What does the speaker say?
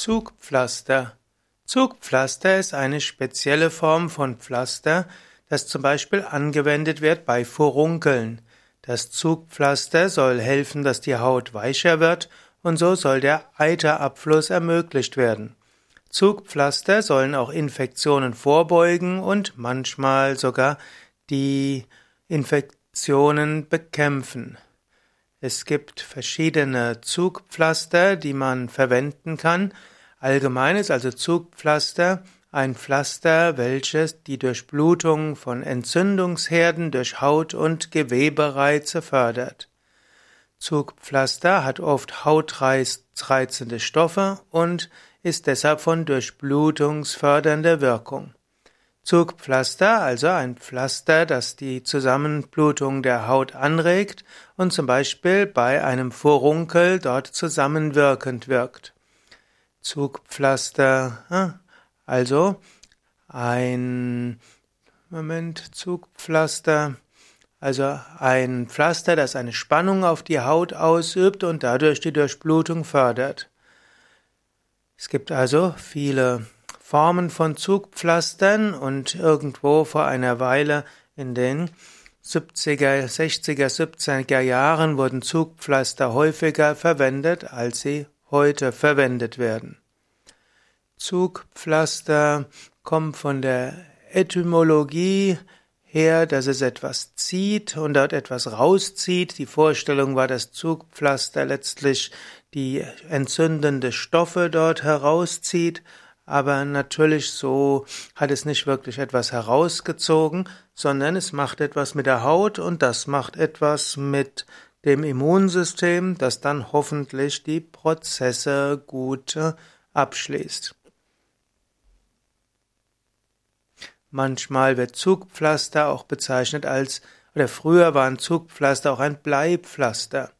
Zugpflaster. Zugpflaster ist eine spezielle Form von Pflaster, das zum Beispiel angewendet wird bei Furunkeln. Das Zugpflaster soll helfen, dass die Haut weicher wird und so soll der Eiterabfluss ermöglicht werden. Zugpflaster sollen auch Infektionen vorbeugen und manchmal sogar die Infektionen bekämpfen. Es gibt verschiedene Zugpflaster, die man verwenden kann. Allgemein ist also Zugpflaster ein Pflaster, welches die Durchblutung von Entzündungsherden durch Haut- und Gewebereize fördert. Zugpflaster hat oft hautreizende Stoffe und ist deshalb von durchblutungsfördernder Wirkung. Zugpflaster, also ein Pflaster, das die Zusammenblutung der Haut anregt und zum Beispiel bei einem Furunkel dort zusammenwirkend wirkt. Zugpflaster, also ein Moment, Zugpflaster, also ein Pflaster, das eine Spannung auf die Haut ausübt und dadurch die Durchblutung fördert. Es gibt also viele Formen von Zugpflastern und irgendwo vor einer Weile in den 70er, 60er, 70er Jahren wurden Zugpflaster häufiger verwendet, als sie heute verwendet werden. Zugpflaster kommen von der Etymologie her, dass es etwas zieht und dort etwas rauszieht. Die Vorstellung war, dass Zugpflaster letztlich die entzündende Stoffe dort herauszieht aber natürlich so hat es nicht wirklich etwas herausgezogen, sondern es macht etwas mit der Haut und das macht etwas mit dem Immunsystem, das dann hoffentlich die Prozesse gut äh, abschließt. Manchmal wird Zugpflaster auch bezeichnet als, oder früher war ein Zugpflaster auch ein Bleipflaster.